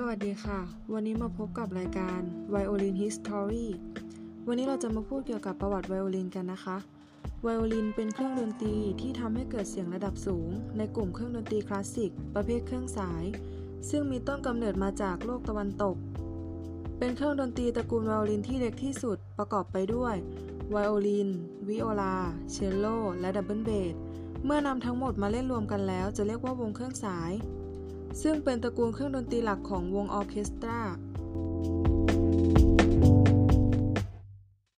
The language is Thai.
สวัสดีค่ะ วันนี้มาพบกับรายการ Violin History วันนี้เราจะมาพูดเกี่ยวกับประวัติไวโอลินกันนะคะ ไวโอลินเป็นเครื่องดนตรีที่ทำให้เกิดเสียงระดับสูง ในกลุ่มเครื่องดนตรีคลาสสิก ประเภทเครื่องสาย ซึ่งมีต้นกำเนิดมาจากโลกตะวันตก เป็นเครื่องดนตรีตระกูลไวโอลินที่เล็กที่สุดประกอบไปด้วยไวโอลิน วิโอลา เชลโล และดับเบิลเบส เมื่อนำทั้งหมดมาเล่นรวมกันแล้ว จะเรียกว่าวงเครื่องสาย ซึ่งเป็นตระกูลเครื่องดนตรีหลักของวงออเคสตรา